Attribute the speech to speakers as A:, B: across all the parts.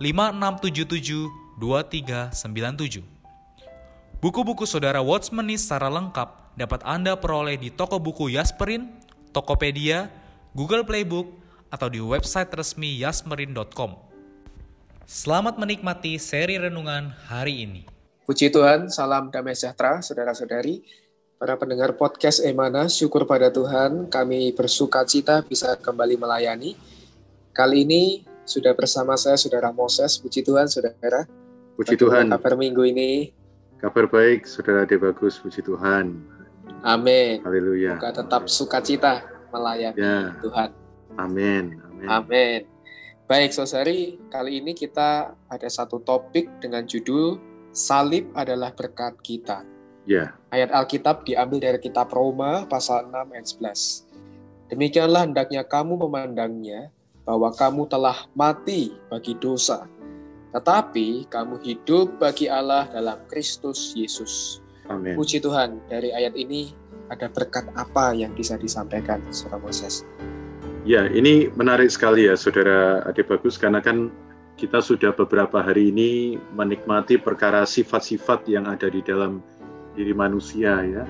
A: 5677 2397. Buku-buku saudara Watchmeni secara lengkap dapat Anda peroleh di toko buku Yasmerin, Tokopedia, Google Playbook, atau di website resmi yasmerin.com. Selamat menikmati seri renungan hari ini.
B: Puji Tuhan, salam damai sejahtera saudara-saudari. Para pendengar podcast Emana, syukur pada Tuhan kami bersuka cita bisa kembali melayani. Kali ini sudah bersama saya Saudara Moses. Puji Tuhan, Saudara.
C: Puji Tuhan.
B: Kabar minggu ini?
C: Kabar baik, Saudara De Bagus. Puji Tuhan.
B: Amin.
C: Haleluya.
B: Semoga tetap sukacita melayani ya. Tuhan.
C: Amin.
B: Amin. Amin. Baik, saudari, kali ini kita ada satu topik dengan judul Salib adalah berkat kita.
C: Ya.
B: Ayat Alkitab diambil dari kitab Roma pasal 6 ayat 11. Demikianlah hendaknya kamu memandangnya bahwa kamu telah mati bagi dosa, tetapi kamu hidup bagi Allah dalam Kristus Yesus.
C: Amin.
B: Puji Tuhan, dari ayat ini ada berkat apa yang bisa disampaikan, Saudara Moses?
C: Ya, ini menarik sekali ya, Saudara Ade Bagus, karena kan kita sudah beberapa hari ini menikmati perkara sifat-sifat yang ada di dalam diri manusia ya.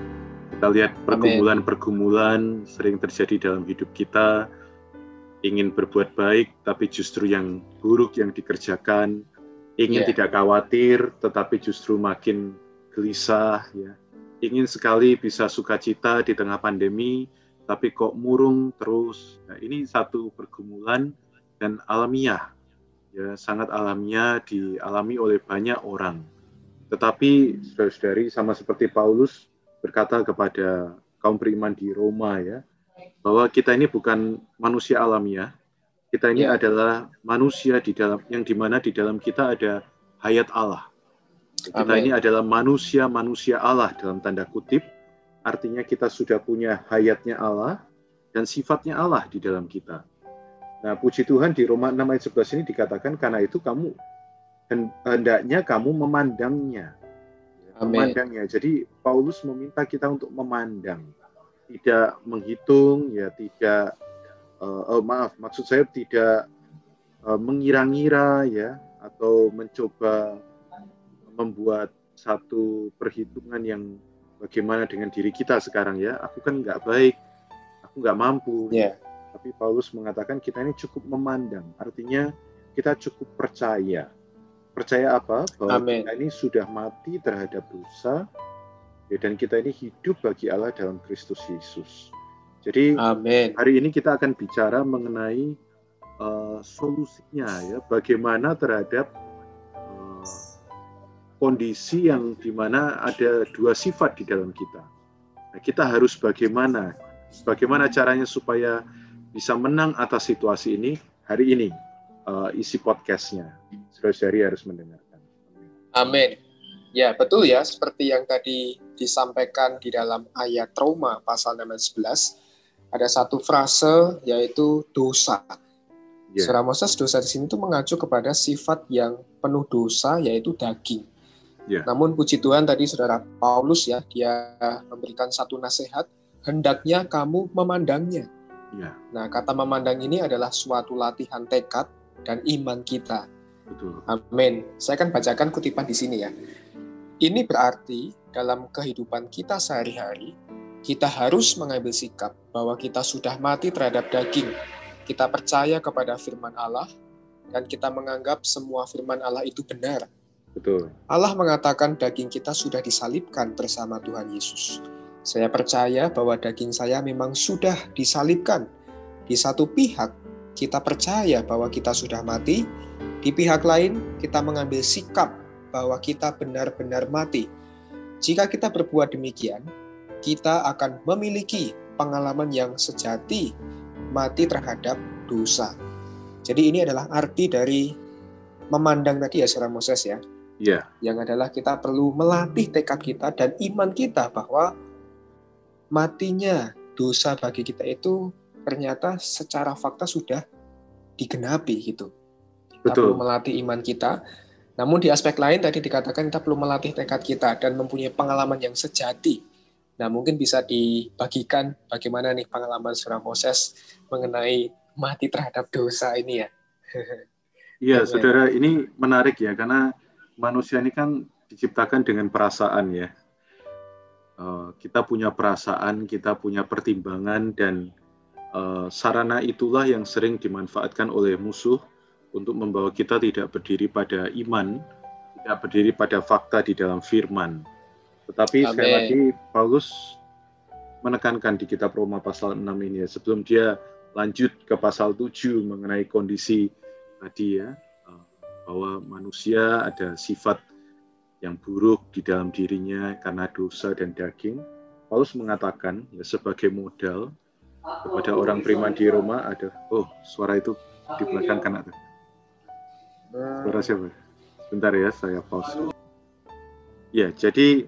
C: Kita lihat pergumulan-pergumulan sering terjadi dalam hidup kita, ingin berbuat baik tapi justru yang buruk yang dikerjakan, ingin yeah. tidak khawatir tetapi justru makin gelisah ya. Ingin sekali bisa sukacita di tengah pandemi tapi kok murung terus. Nah, ini satu pergumulan dan alamiah. Ya, sangat alamiah dialami oleh banyak orang. Tetapi saudara-saudari sama seperti Paulus berkata kepada kaum beriman di Roma ya, bahwa kita ini bukan manusia alamiah, kita ini ya. adalah manusia di dalam yang di mana di dalam kita ada hayat Allah. Kita Amen. ini adalah manusia-manusia Allah dalam tanda kutip, artinya kita sudah punya hayatnya Allah dan sifatnya Allah di dalam kita. Nah, puji Tuhan di Roma 6 ayat 11 ini dikatakan karena itu kamu hendaknya kamu memandangnya. Amen. Memandangnya. Jadi Paulus meminta kita untuk memandang, tidak menghitung, ya tidak uh, oh, maaf, maksud saya tidak uh, mengira-ngira ya atau mencoba membuat satu perhitungan yang bagaimana dengan diri kita sekarang ya. Aku kan nggak baik, aku nggak mampu. Yeah. Tapi Paulus mengatakan kita ini cukup memandang, artinya kita cukup percaya percaya apa bahwa Amen. kita ini sudah mati terhadap dosa ya, dan kita ini hidup bagi Allah dalam Kristus Yesus. Jadi Amen. hari ini kita akan bicara mengenai uh, solusinya ya bagaimana terhadap uh, kondisi yang di mana ada dua sifat di dalam kita. Nah, kita harus bagaimana bagaimana caranya supaya bisa menang atas situasi ini hari ini uh, isi podcastnya. Saudari harus mendengarkan.
B: Amin. Ya, betul ya. Seperti yang tadi disampaikan di dalam ayat Roma pasal 11, ada satu frase yaitu dosa. Yeah. Surah Moses dosa di sini itu mengacu kepada sifat yang penuh dosa yaitu daging. Yeah. Namun puji Tuhan tadi saudara Paulus ya dia memberikan satu nasihat hendaknya kamu memandangnya. Yeah. Nah kata memandang ini adalah suatu latihan tekad dan iman kita. Betul. Amin. Saya akan bacakan kutipan di sini ya. Ini berarti dalam kehidupan kita sehari-hari, kita harus mengambil sikap bahwa kita sudah mati terhadap daging. Kita percaya kepada firman Allah, dan kita menganggap semua firman Allah itu benar.
C: Betul.
B: Allah mengatakan daging kita sudah disalibkan bersama Tuhan Yesus. Saya percaya bahwa daging saya memang sudah disalibkan. Di satu pihak, kita percaya bahwa kita sudah mati. Di pihak lain, kita mengambil sikap bahwa kita benar-benar mati. Jika kita berbuat demikian, kita akan memiliki pengalaman yang sejati mati terhadap dosa. Jadi ini adalah arti dari memandang tadi ya Saudara Moses ya.
C: Iya.
B: Yang adalah kita perlu melatih tekad kita dan iman kita bahwa matinya dosa bagi kita itu ternyata secara fakta sudah digenapi gitu. Kita
C: Betul.
B: perlu melatih iman kita. Namun di aspek lain tadi dikatakan kita perlu melatih tekad kita dan mempunyai pengalaman yang sejati. Nah mungkin bisa dibagikan bagaimana nih pengalaman Surah Moses mengenai mati terhadap dosa ini ya.
C: Iya, saudara, ini menarik ya, karena manusia ini kan diciptakan dengan perasaan ya. Eh, kita punya perasaan, kita punya pertimbangan, dan eh, sarana itulah yang sering dimanfaatkan oleh musuh untuk membawa kita tidak berdiri pada iman, tidak berdiri pada fakta di dalam firman. Tetapi sekali
B: Amin.
C: lagi Paulus menekankan di kitab Roma pasal 6 ini ya, sebelum dia lanjut ke pasal 7 mengenai kondisi tadi ya, bahwa manusia ada sifat yang buruk di dalam dirinya karena dosa dan daging. Paulus mengatakan ya sebagai modal kepada orang beriman di Roma ada oh suara itu di belakang kanan. Suara siapa? Bentar ya saya pause. Ya, jadi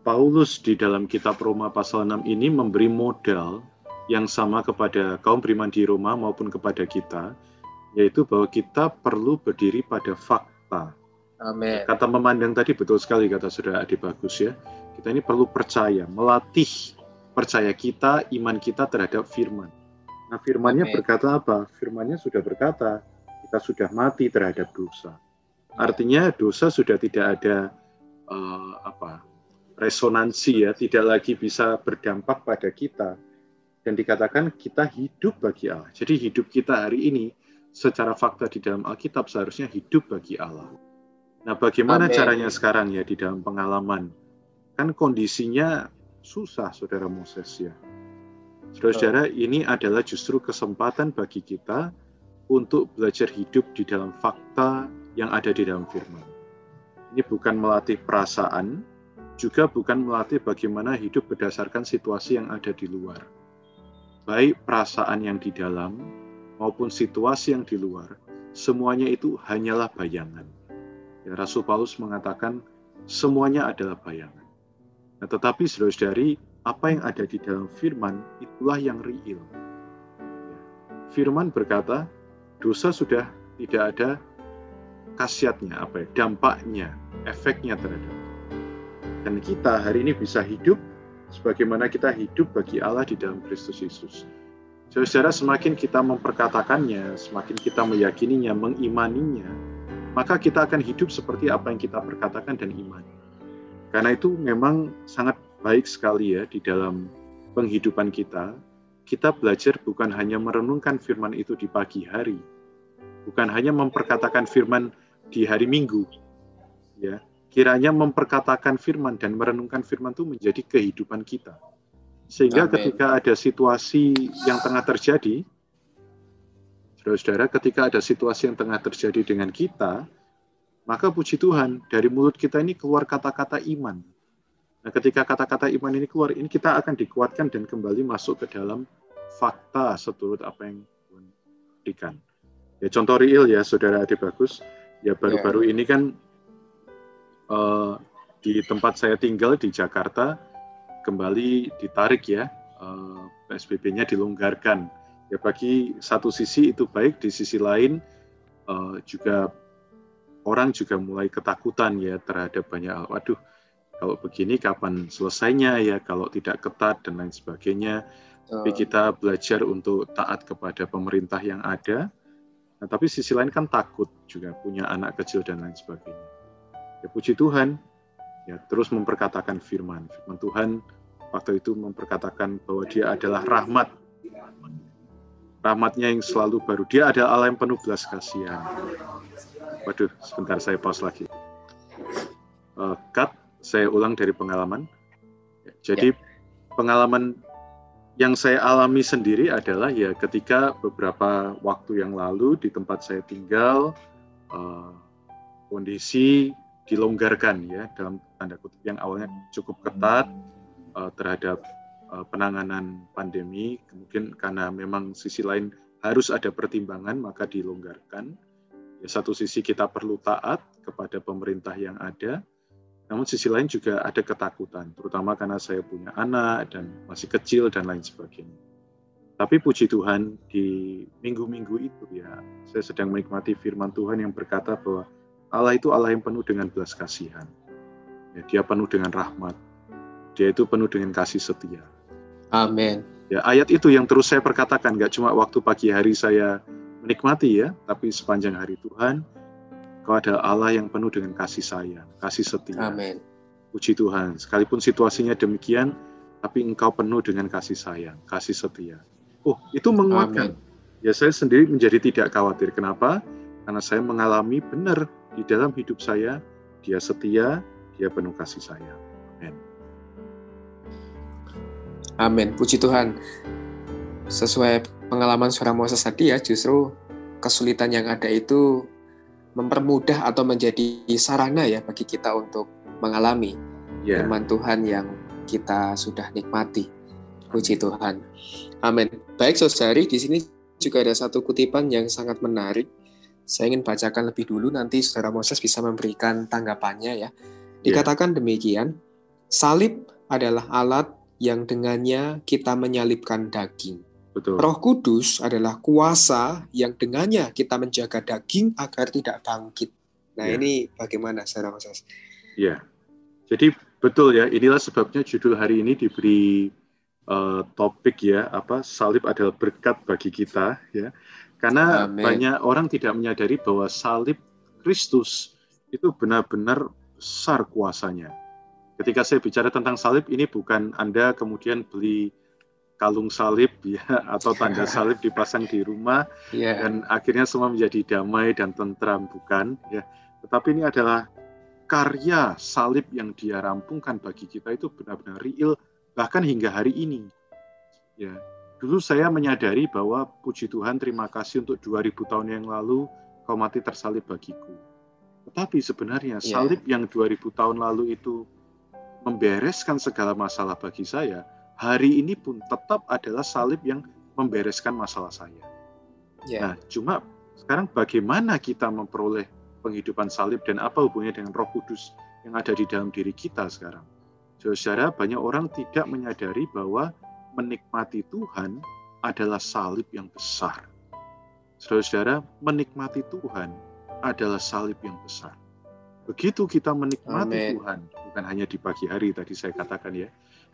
C: Paulus di dalam kitab Roma pasal 6 ini memberi modal yang sama kepada kaum beriman di Roma maupun kepada kita, yaitu bahwa kita perlu berdiri pada fakta.
B: Amin.
C: Kata memandang tadi betul sekali kata Saudara Adi Bagus ya. Kita ini perlu percaya, melatih percaya kita, iman kita terhadap firman. Nah firmannya
B: Amin.
C: berkata apa? Firmannya sudah berkata, kita sudah mati terhadap dosa. Artinya dosa sudah tidak ada eh, apa resonansi ya, tidak lagi bisa berdampak pada kita. Dan dikatakan kita hidup bagi Allah. Jadi hidup kita hari ini secara fakta di dalam Alkitab seharusnya hidup bagi Allah. Nah, bagaimana
B: Amin.
C: caranya sekarang ya di dalam pengalaman? Kan kondisinya susah, Saudara Moses ya. Saudara-saudara, ini adalah justru kesempatan bagi kita untuk belajar hidup di dalam fakta yang ada di dalam firman. Ini bukan melatih perasaan, juga bukan melatih bagaimana hidup berdasarkan situasi yang ada di luar. Baik perasaan yang di dalam maupun situasi yang di luar, semuanya itu hanyalah bayangan. Ya, Rasul Paulus mengatakan semuanya adalah bayangan. Nah, tetapi saudara-saudari, apa yang ada di dalam firman itulah yang real. Ya. Firman berkata, dosa sudah tidak ada khasiatnya, apa ya, dampaknya, efeknya terhadap. Dan kita hari ini bisa hidup sebagaimana kita hidup bagi Allah di dalam Kristus Yesus. Saudara, semakin kita memperkatakannya, semakin kita meyakininya, mengimaninya, maka kita akan hidup seperti apa yang kita perkatakan dan imani. Karena itu memang sangat baik sekali ya di dalam penghidupan kita, kita belajar bukan hanya merenungkan firman itu di pagi hari, bukan hanya memperkatakan firman di hari Minggu, ya. Kiranya memperkatakan firman dan merenungkan firman itu menjadi kehidupan kita. Sehingga
B: Amin.
C: ketika ada situasi yang tengah terjadi, saudara-saudara, ketika ada situasi yang tengah terjadi dengan kita, maka puji Tuhan, dari mulut kita ini keluar kata-kata iman. Nah, ketika kata-kata iman ini keluar, ini kita akan dikuatkan dan kembali masuk ke dalam fakta seturut apa yang Tuhan berikan. Ya, contoh real ya, saudara Ade Bagus. Ya, baru-baru ini kan eh, di tempat saya tinggal di Jakarta, kembali ditarik ya, eh, PSBB-nya dilonggarkan. Ya, bagi satu sisi itu baik, di sisi lain eh, juga orang juga mulai ketakutan ya terhadap banyak hal. Waduh, kalau begini kapan selesainya ya kalau tidak ketat dan lain sebagainya. Tapi kita belajar untuk taat kepada pemerintah yang ada. Nah, tapi sisi lain kan takut juga punya anak kecil dan lain sebagainya. Ya puji Tuhan, ya terus memperkatakan firman. Firman Tuhan waktu itu memperkatakan bahwa dia adalah rahmat. rahmatnya yang selalu baru. Dia adalah Allah yang penuh belas kasihan. Waduh, sebentar saya pause lagi. Uh, cut, saya ulang dari pengalaman. Jadi ya. pengalaman yang saya alami sendiri adalah ya ketika beberapa waktu yang lalu di tempat saya tinggal uh, kondisi dilonggarkan ya dalam tanda kutip yang awalnya cukup ketat uh, terhadap uh, penanganan pandemi kemudian karena memang sisi lain harus ada pertimbangan maka dilonggarkan ya satu sisi kita perlu taat kepada pemerintah yang ada namun sisi lain juga ada ketakutan, terutama karena saya punya anak dan masih kecil dan lain sebagainya. Tapi puji Tuhan di minggu-minggu itu ya, saya sedang menikmati firman Tuhan yang berkata bahwa Allah itu Allah yang penuh dengan belas kasihan. Ya, dia penuh dengan rahmat. Dia itu penuh dengan kasih setia.
B: Amin.
C: Ya, ayat itu yang terus saya perkatakan, gak cuma waktu pagi hari saya menikmati ya, tapi sepanjang hari Tuhan, Kau adalah Allah yang penuh dengan kasih sayang, kasih setia.
B: Amin.
C: Puji Tuhan, sekalipun situasinya demikian, tapi Engkau penuh dengan kasih sayang, kasih setia. Oh, itu menguatkan. Amin. Ya, saya sendiri menjadi tidak khawatir. Kenapa? Karena saya mengalami benar di dalam hidup saya, dia setia, dia penuh kasih sayang. Amin.
B: Amin. Puji Tuhan. Sesuai pengalaman seorang Moses tadi ya, justru kesulitan yang ada itu mempermudah atau menjadi sarana ya bagi kita untuk mengalami yeah. firman Tuhan yang kita sudah nikmati. Puji Tuhan. Amin. Baik saudari, di sini juga ada satu kutipan yang sangat menarik. Saya ingin bacakan lebih dulu, nanti saudara Moses bisa memberikan tanggapannya ya. Iya. Dikatakan yeah. demikian, salib adalah alat yang dengannya kita menyalibkan daging. Betul. Roh Kudus adalah kuasa yang dengannya kita menjaga daging agar tidak bangkit. Nah ya. ini bagaimana secara Mas?
C: Ya, jadi betul ya. Inilah sebabnya judul hari ini diberi uh, topik ya apa salib adalah berkat bagi kita ya. Karena Amen. banyak orang tidak menyadari bahwa salib Kristus itu benar-benar besar kuasanya. Ketika saya bicara tentang salib ini bukan Anda kemudian beli kalung salib ya atau tanda salib dipasang di rumah yeah. dan akhirnya semua menjadi damai dan tentram bukan ya tetapi ini adalah karya salib yang dia rampungkan bagi kita itu benar-benar real bahkan hingga hari ini ya dulu saya menyadari bahwa puji Tuhan terima kasih untuk 2000 tahun yang lalu kau mati tersalib bagiku tetapi sebenarnya yeah. salib yang 2000 tahun lalu itu membereskan segala masalah bagi saya hari ini pun tetap adalah salib yang membereskan masalah saya. Yeah. Nah, cuma sekarang bagaimana kita memperoleh penghidupan salib dan apa hubungannya dengan Roh Kudus yang ada di dalam diri kita sekarang? Saudara, banyak orang tidak menyadari bahwa menikmati Tuhan adalah salib yang besar. Saudara, menikmati Tuhan adalah salib yang besar. Begitu kita menikmati Amen. Tuhan, bukan hanya di pagi hari tadi saya katakan ya,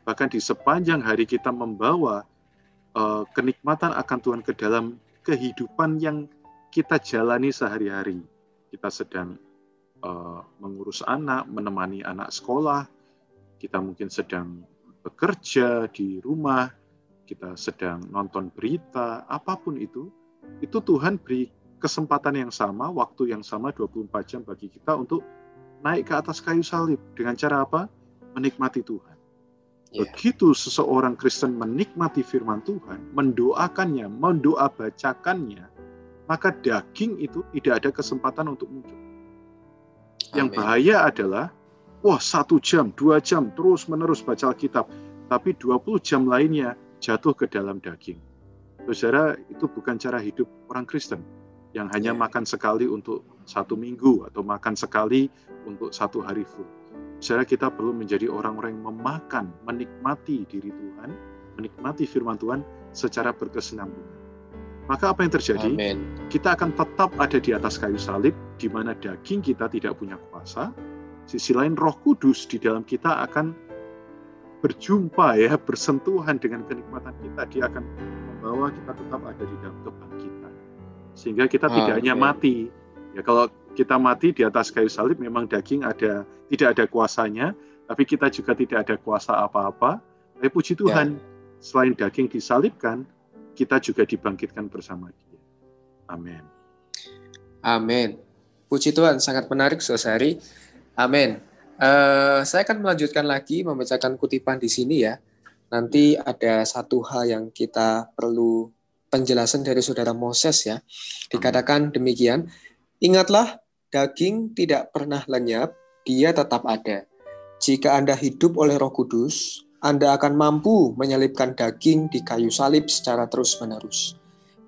C: bahkan di sepanjang hari kita membawa uh, kenikmatan akan Tuhan ke dalam kehidupan yang kita jalani sehari-hari. Kita sedang uh, mengurus anak, menemani anak sekolah, kita mungkin sedang bekerja di rumah, kita sedang nonton berita, apa pun itu, itu Tuhan beri kesempatan yang sama, waktu yang sama 24 jam bagi kita untuk naik ke atas kayu salib. Dengan cara apa? Menikmati Tuhan. Yeah. Begitu seseorang Kristen menikmati firman Tuhan, mendoakannya, mendoa bacakannya, maka daging itu tidak ada kesempatan untuk muncul. Yang bahaya adalah, wah satu jam, dua jam, terus menerus baca Alkitab, tapi 20 jam lainnya jatuh ke dalam daging. Saudara, itu bukan cara hidup orang Kristen yang hanya yeah. makan sekali untuk satu minggu atau makan sekali untuk satu hari full Saudara kita perlu menjadi orang-orang yang memakan, menikmati diri Tuhan, menikmati firman Tuhan secara berkesinambungan. Maka apa yang terjadi? Amen. Kita akan tetap ada di atas kayu salib, di mana daging kita tidak punya kuasa. Sisi lain roh kudus di dalam kita akan berjumpa ya, bersentuhan dengan kenikmatan kita. Dia akan membawa kita tetap ada di dalam kebangkitan. Sehingga kita Amen. tidak hanya mati. Ya kalau kita mati di atas kayu salib memang daging ada tidak ada kuasanya, tapi kita juga tidak ada kuasa apa-apa. Tapi puji ya. Tuhan, ya. selain daging disalibkan, kita juga dibangkitkan bersama dia. Amin.
B: Amin. Puji Tuhan, sangat menarik Saudari. Amin. Uh, saya akan melanjutkan lagi membacakan kutipan di sini ya. Nanti ada satu hal yang kita perlu penjelasan dari saudara Moses ya. Dikatakan demikian, ingatlah daging tidak pernah lenyap, dia tetap ada. Jika Anda hidup oleh Roh Kudus, Anda akan mampu menyelipkan daging di kayu salib secara terus-menerus.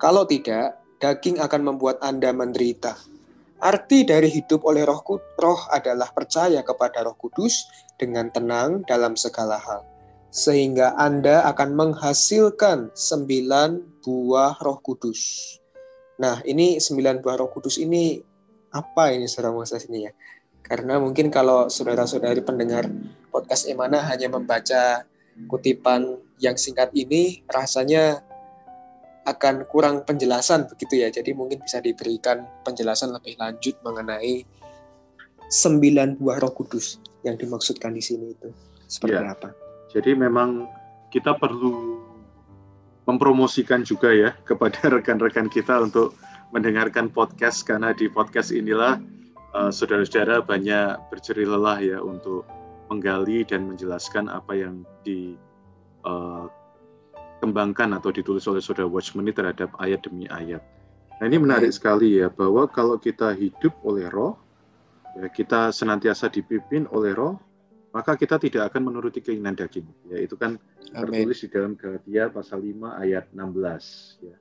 B: Kalau tidak, daging akan membuat Anda menderita. Arti dari hidup oleh roh, roh adalah percaya kepada roh kudus dengan tenang dalam segala hal. Sehingga Anda akan menghasilkan sembilan buah roh kudus. Nah, ini sembilan buah roh kudus ini apa ini saudara Moses ini ya? Karena mungkin kalau saudara-saudari pendengar podcast Emana hanya membaca kutipan yang singkat ini, rasanya akan kurang penjelasan begitu ya. Jadi mungkin bisa diberikan penjelasan lebih lanjut mengenai sembilan buah Roh Kudus yang dimaksudkan di sini itu seperti ya. apa.
C: Jadi memang kita perlu mempromosikan juga ya kepada rekan-rekan kita untuk mendengarkan podcast karena di podcast inilah uh, saudara-saudara banyak berceri lelah ya untuk menggali dan menjelaskan apa yang di uh, dikembangkan atau ditulis oleh saudara Watchman ini terhadap ayat demi ayat. Nah ini menarik sekali ya bahwa kalau kita hidup oleh roh, ya, kita senantiasa dipimpin oleh roh, maka kita tidak akan menuruti keinginan daging. Ya itu kan Amen. tertulis di dalam Galatia pasal 5 ayat 16. Ya.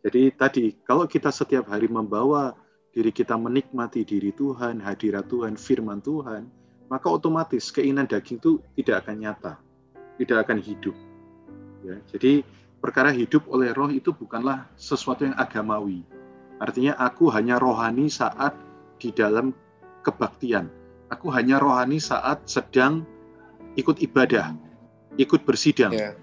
C: Jadi tadi kalau kita setiap hari membawa diri kita menikmati diri Tuhan, hadirat Tuhan, firman Tuhan, maka otomatis keinginan daging itu tidak akan nyata, tidak akan hidup. Ya, jadi perkara hidup oleh roh itu bukanlah sesuatu yang agamawi. Artinya aku hanya rohani saat di dalam kebaktian. Aku hanya rohani saat sedang ikut ibadah, ikut bersidang. Yeah.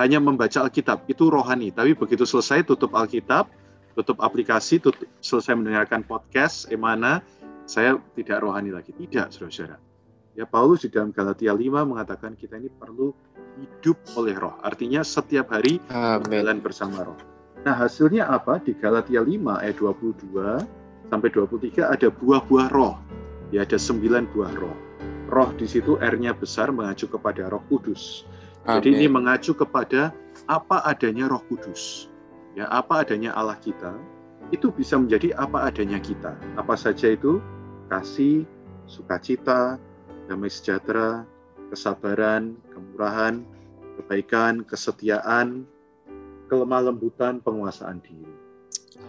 C: Hanya membaca Alkitab itu rohani. Tapi begitu selesai tutup Alkitab, tutup aplikasi, tutup, selesai mendengarkan podcast, emana, saya tidak rohani lagi. Tidak, saudara-saudara. Ya Paulus di dalam Galatia 5 mengatakan kita ini perlu hidup oleh roh. Artinya setiap hari berjalan bersama roh. Nah hasilnya apa? Di Galatia 5 ayat 22 sampai 23 ada buah-buah roh. Ya ada sembilan buah roh. Roh di situ R-nya besar mengacu kepada roh kudus. Amen. Jadi ini mengacu kepada apa adanya roh kudus. Ya apa adanya Allah kita itu bisa menjadi apa adanya kita. Apa saja itu? Kasih, sukacita, damai sejahtera, kesabaran, kemurahan, kebaikan, kesetiaan, kelemah lembutan, penguasaan diri.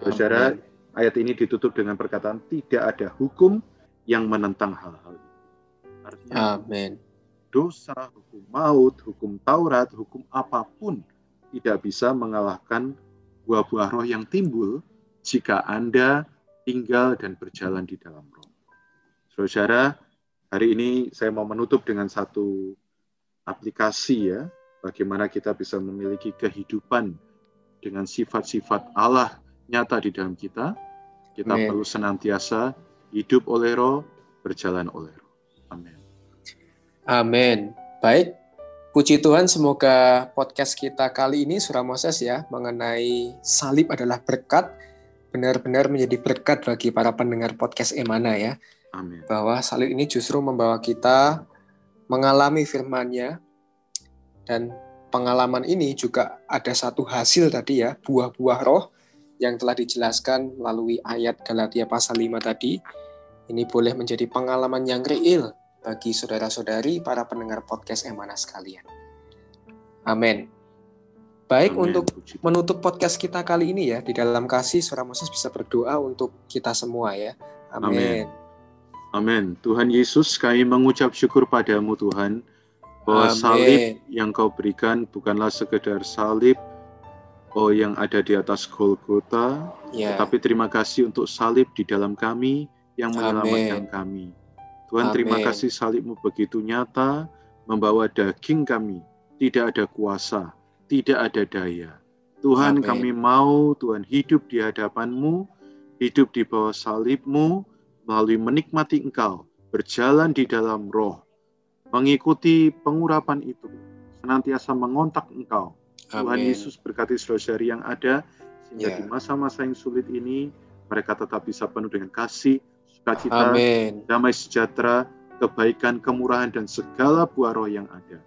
C: Saudara, ayat ini ditutup dengan perkataan tidak ada hukum yang menentang hal-hal itu.
B: Artinya, Amen.
C: Dosa, hukum maut, hukum Taurat, hukum apa pun tidak bisa mengalahkan buah-buah roh yang timbul jika Anda tinggal dan berjalan di dalam roh. Saudara, Hari ini saya mau menutup dengan satu aplikasi ya, bagaimana kita bisa memiliki kehidupan dengan sifat-sifat Allah nyata di dalam kita. Kita Amen. perlu senantiasa hidup oleh roh, berjalan oleh roh. Amin.
B: Amin. Baik, Puji Tuhan, semoga podcast kita kali ini, Surah Moses ya, mengenai salib adalah berkat, benar-benar menjadi berkat bagi para pendengar podcast Emana ya. Amin. Bahwa salib ini justru membawa kita mengalami firman-Nya dan pengalaman ini juga ada satu hasil tadi ya, buah-buah roh yang telah dijelaskan melalui ayat Galatia pasal 5 tadi. Ini boleh menjadi pengalaman yang real bagi saudara-saudari para pendengar podcast Emana sekalian. Amin. Baik Amen. untuk menutup podcast kita kali ini ya, di dalam kasih Surah Moses bisa berdoa untuk kita semua ya. Amin.
C: Amin. Tuhan Yesus, kami mengucap syukur padamu Tuhan, bahwa Amen. salib yang kau berikan bukanlah sekedar salib oh yang ada di atas Golgota, yeah. tetapi terima kasih untuk salib di dalam kami yang menyelamatkan Amen. kami. Tuhan Amen. terima kasih salibmu begitu nyata, membawa daging kami, tidak ada kuasa, tidak ada daya. Tuhan Amen. kami mau Tuhan hidup di hadapanmu, hidup di bawah salibmu, melalui menikmati Engkau, berjalan di dalam roh, mengikuti pengurapan itu, senantiasa mengontak Engkau, Tuhan
B: Amin.
C: Yesus berkati saudara yang ada sehingga
B: Ya.
C: di masa-masa yang sulit ini mereka tetap bisa penuh dengan kasih, sukacita,
B: Amin.
C: damai sejahtera, kebaikan, kemurahan dan segala buah roh yang ada.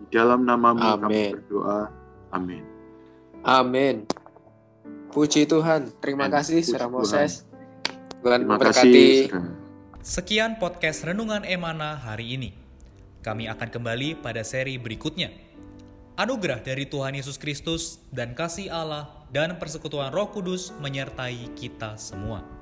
C: Di dalam namamu kami
B: Amin.
C: berdoa. Amin.
B: Amin. Puji Tuhan. Terima
C: Amin.
B: kasih,
C: Puji Tuhan.
B: Moses. Tuhan
C: Terima
B: memberkati.
C: kasih.
A: Sekian podcast Renungan Emana hari ini. Kami akan kembali pada seri berikutnya. Anugerah dari Tuhan Yesus Kristus dan kasih Allah dan persekutuan Roh Kudus menyertai kita semua.